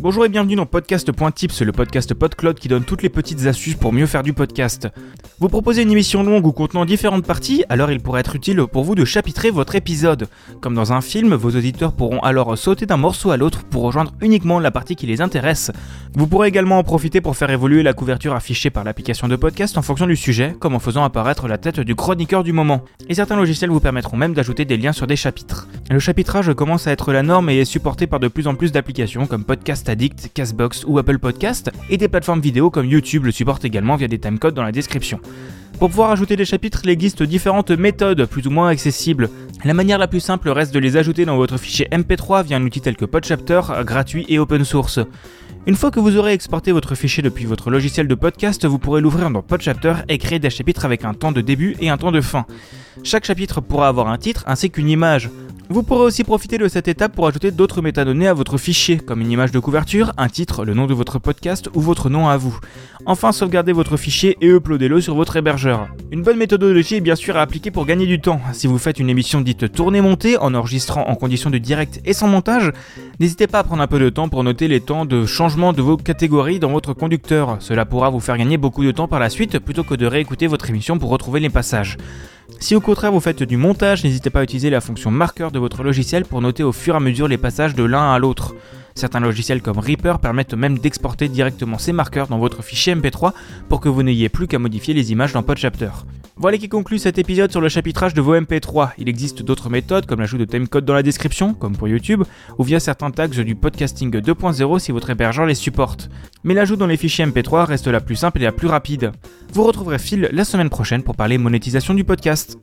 Bonjour et bienvenue dans Podcast.tips, le podcast PodCloud qui donne toutes les petites astuces pour mieux faire du podcast. Vous proposez une émission longue ou contenant différentes parties, alors il pourrait être utile pour vous de chapitrer votre épisode. Comme dans un film, vos auditeurs pourront alors sauter d'un morceau à l'autre pour rejoindre uniquement la partie qui les intéresse. Vous pourrez également en profiter pour faire évoluer la couverture affichée par l'application de podcast en fonction du sujet, comme en faisant apparaître la tête du chroniqueur du moment. Et certains logiciels vous permettront même d'ajouter des liens sur des chapitres. Le chapitrage commence à être la norme et est supporté par de plus en plus d'applications comme Podcast Addict, Castbox ou Apple Podcast, et des plateformes vidéo comme YouTube le supportent également via des timecodes dans la description. Pour pouvoir ajouter des chapitres, il existe différentes méthodes plus ou moins accessibles. La manière la plus simple reste de les ajouter dans votre fichier MP3 via un outil tel que Podchapter, gratuit et open source. Une fois que vous aurez exporté votre fichier depuis votre logiciel de podcast, vous pourrez l'ouvrir dans Podchapter et créer des chapitres avec un temps de début et un temps de fin. Chaque chapitre pourra avoir un titre ainsi qu'une image. Vous pourrez aussi profiter de cette étape pour ajouter d'autres métadonnées à votre fichier, comme une image de couverture, un titre, le nom de votre podcast ou votre nom à vous. Enfin, sauvegardez votre fichier et uploadez-le sur votre hébergeur. Une bonne méthodologie est bien sûr à appliquer pour gagner du temps. Si vous faites une émission dite tournée-montée, en enregistrant en conditions de direct et sans montage, n'hésitez pas à prendre un peu de temps pour noter les temps de changement de vos catégories dans votre conducteur. Cela pourra vous faire gagner beaucoup de temps par la suite plutôt que de réécouter votre émission pour retrouver les passages. Si au contraire vous faites du montage, n'hésitez pas à utiliser la fonction marqueur de votre logiciel pour noter au fur et à mesure les passages de l'un à l'autre. Certains logiciels comme Reaper permettent même d'exporter directement ces marqueurs dans votre fichier MP3 pour que vous n'ayez plus qu'à modifier les images dans Podchapter. Voilà qui conclut cet épisode sur le chapitrage de vos MP3. Il existe d'autres méthodes comme l'ajout de timecode dans la description, comme pour YouTube, ou via certains tags du podcasting 2.0 si votre hébergeur les supporte. Mais l'ajout dans les fichiers MP3 reste la plus simple et la plus rapide. Vous retrouverez Phil la semaine prochaine pour parler monétisation du podcast.